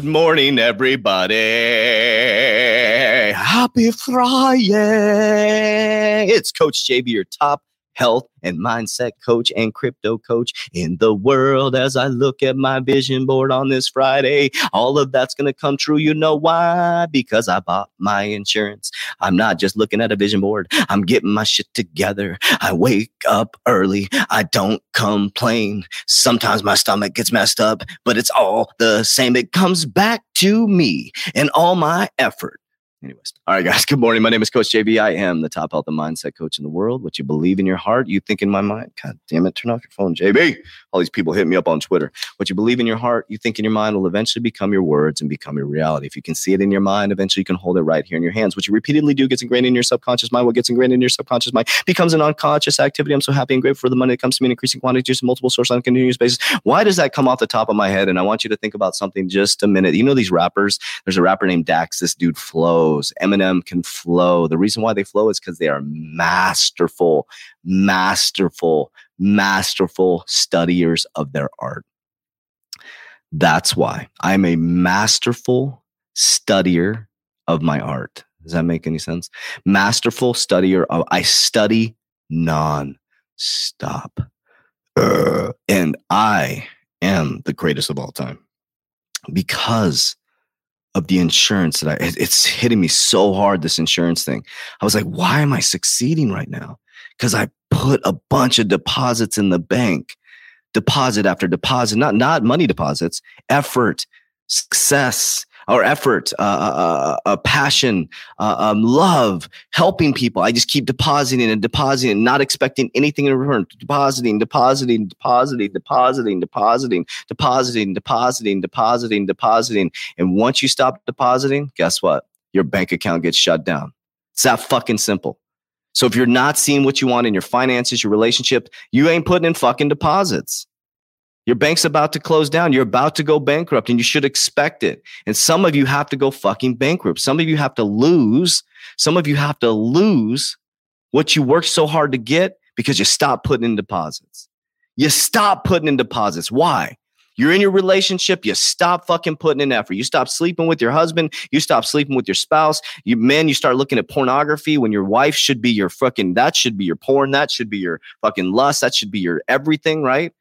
morning, everybody. Happy Friday. It's Coach JV, your top health and mindset coach and crypto coach in the world as I look at my vision board on this Friday. All of that's going to come true. You know why? Because I bought my insurance. I'm not just looking at a vision board. I'm getting my shit together. I wake up early. I don't complain. Sometimes my stomach gets messed up, but it's all the same. It comes back to me and all my effort Anyways, all right, guys. Good morning. My name is Coach JV. I am the top health and mindset coach in the world. What you believe in your heart, you think in my mind. God damn it! Turn off your phone, JV. All these people hit me up on Twitter. What you believe in your heart, you think in your mind, will eventually become your words and become your reality. If you can see it in your mind, eventually you can hold it right here in your hands. What you repeatedly do gets ingrained in your subconscious mind. What gets ingrained in your subconscious mind becomes an unconscious activity. I'm so happy and grateful for the money that comes to me in increasing quantities, multiple sources on a continuous basis. Why does that come off the top of my head? And I want you to think about something just a minute. You know these rappers. There's a rapper named Dax. This dude flows. Eminem can flow. The reason why they flow is because they are masterful, masterful, masterful studiers of their art. That's why I'm a masterful studier of my art. Does that make any sense? Masterful studier of I study non-stop. Uh, and I am the greatest of all time because of the insurance that I, it's hitting me so hard, this insurance thing. I was like, why am I succeeding right now? Because I put a bunch of deposits in the bank, deposit after deposit, not, not money deposits, effort, success, or effort, uh, uh, uh passion, uh, um, love, helping people. I just keep depositing and depositing, not expecting anything in return. Depositing, depositing, depositing, depositing, depositing, depositing, depositing, depositing, depositing. And once you stop depositing, guess what? Your bank account gets shut down. It's that fucking simple. So if you're not seeing what you want in your finances, your relationship, you ain't putting in fucking deposits. Your bank's about to close down. You're about to go bankrupt and you should expect it. And some of you have to go fucking bankrupt. Some of you have to lose. Some of you have to lose what you worked so hard to get because you stop putting in deposits. You stop putting in deposits. Why? You're in your relationship. You stop fucking putting in effort. You stop sleeping with your husband. You stop sleeping with your spouse. You man, you start looking at pornography when your wife should be your fucking. That should be your porn. That should be your fucking lust. That should be your everything, right?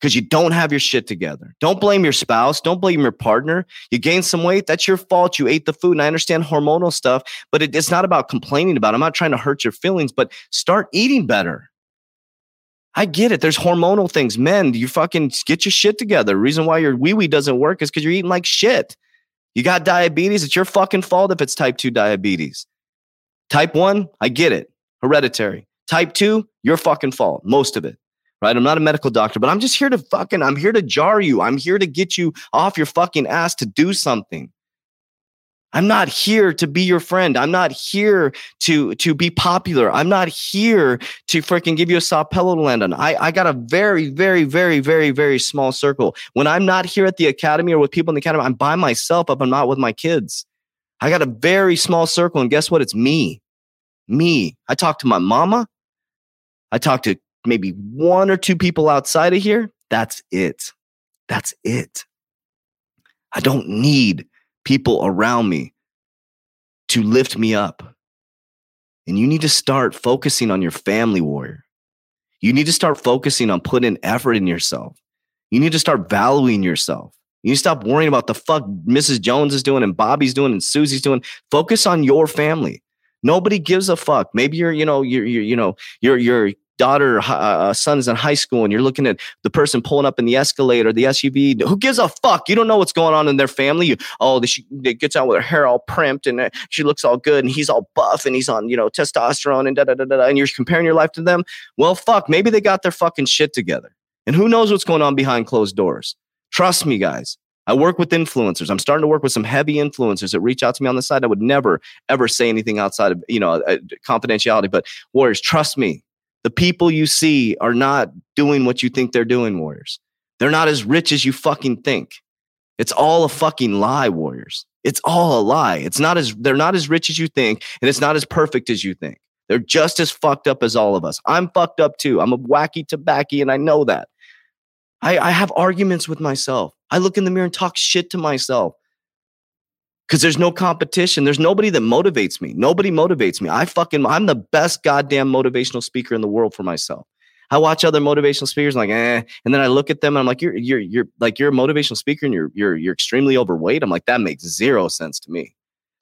Because you don't have your shit together. Don't blame your spouse. Don't blame your partner. You gained some weight. That's your fault. You ate the food. And I understand hormonal stuff, but it, it's not about complaining about it. I'm not trying to hurt your feelings, but start eating better. I get it. There's hormonal things. Men, you fucking get your shit together. The reason why your wee wee doesn't work is because you're eating like shit. You got diabetes. It's your fucking fault if it's type 2 diabetes. Type 1, I get it. Hereditary. Type two, your fucking fault. Most of it. Right. I'm not a medical doctor, but I'm just here to fucking, I'm here to jar you. I'm here to get you off your fucking ass to do something. I'm not here to be your friend. I'm not here to to be popular. I'm not here to freaking give you a soft pillow to land on. I, I got a very, very, very, very, very small circle. When I'm not here at the academy or with people in the academy, I'm by myself up. I'm not with my kids. I got a very small circle. And guess what? It's me. Me. I talk to my mama. I talk to maybe one or two people outside of here. That's it. That's it. I don't need people around me to lift me up. And you need to start focusing on your family warrior. You need to start focusing on putting effort in yourself. You need to start valuing yourself. You stop worrying about the fuck Mrs. Jones is doing and Bobby's doing and Susie's doing. Focus on your family. Nobody gives a fuck. Maybe you're, you know, you're, you're you know, you're, you're daughter, uh, uh, son's in high school, and you're looking at the person pulling up in the Escalade, the SUV. Who gives a fuck? You don't know what's going on in their family. You, oh, she gets out with her hair all primped, and uh, she looks all good, and he's all buff, and he's on you know testosterone, and da da da da. And you're comparing your life to them. Well, fuck. Maybe they got their fucking shit together, and who knows what's going on behind closed doors. Trust me, guys. I work with influencers. I'm starting to work with some heavy influencers that reach out to me on the side. I would never, ever say anything outside of, you know, uh, confidentiality. But warriors, trust me, the people you see are not doing what you think they're doing, Warriors. They're not as rich as you fucking think. It's all a fucking lie, Warriors. It's all a lie. It's not as they're not as rich as you think, and it's not as perfect as you think. They're just as fucked up as all of us. I'm fucked up too. I'm a wacky tobacco, and I know that. I, I have arguments with myself. I look in the mirror and talk shit to myself because there's no competition. There's nobody that motivates me. Nobody motivates me. I fucking, I'm the best goddamn motivational speaker in the world for myself. I watch other motivational speakers like, eh, and then I look at them and I'm like, you're, you're, you're like, you're a motivational speaker and you're, you're, you're extremely overweight. I'm like, that makes zero sense to me.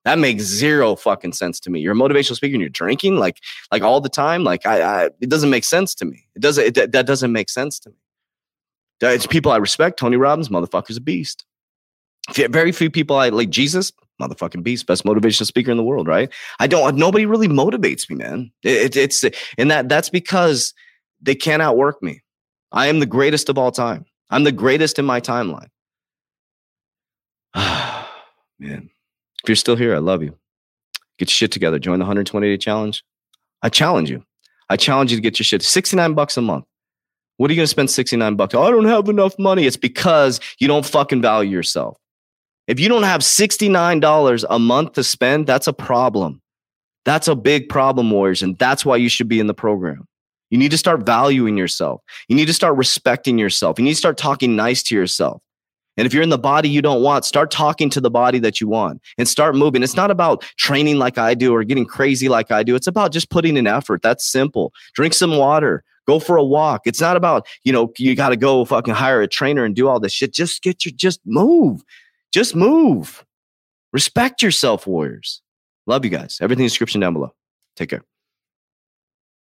That makes zero fucking sense to me. You're a motivational speaker and you're drinking like, like all the time. Like I, I it doesn't make sense to me. It doesn't, it, that doesn't make sense to me. It's people I respect. Tony Robbins, motherfucker's a beast very few people I like Jesus, motherfucking beast, best motivational speaker in the world, right? I don't nobody really motivates me, man. It, it, it's and that that's because they can't outwork me. I am the greatest of all time. I'm the greatest in my timeline. man. If you're still here, I love you. Get your shit together. Join the 120 day challenge. I challenge you. I challenge you to get your shit. 69 bucks a month. What are you going to spend 69 bucks? I don't have enough money. It's because you don't fucking value yourself. If you don't have $69 a month to spend, that's a problem. That's a big problem, Warriors. And that's why you should be in the program. You need to start valuing yourself. You need to start respecting yourself. You need to start talking nice to yourself. And if you're in the body you don't want, start talking to the body that you want and start moving. It's not about training like I do or getting crazy like I do. It's about just putting in effort. That's simple. Drink some water. Go for a walk. It's not about, you know, you got to go fucking hire a trainer and do all this shit. Just get your, just move. Just move. Respect yourself, Warriors. Love you guys. Everything in the description down below. Take care.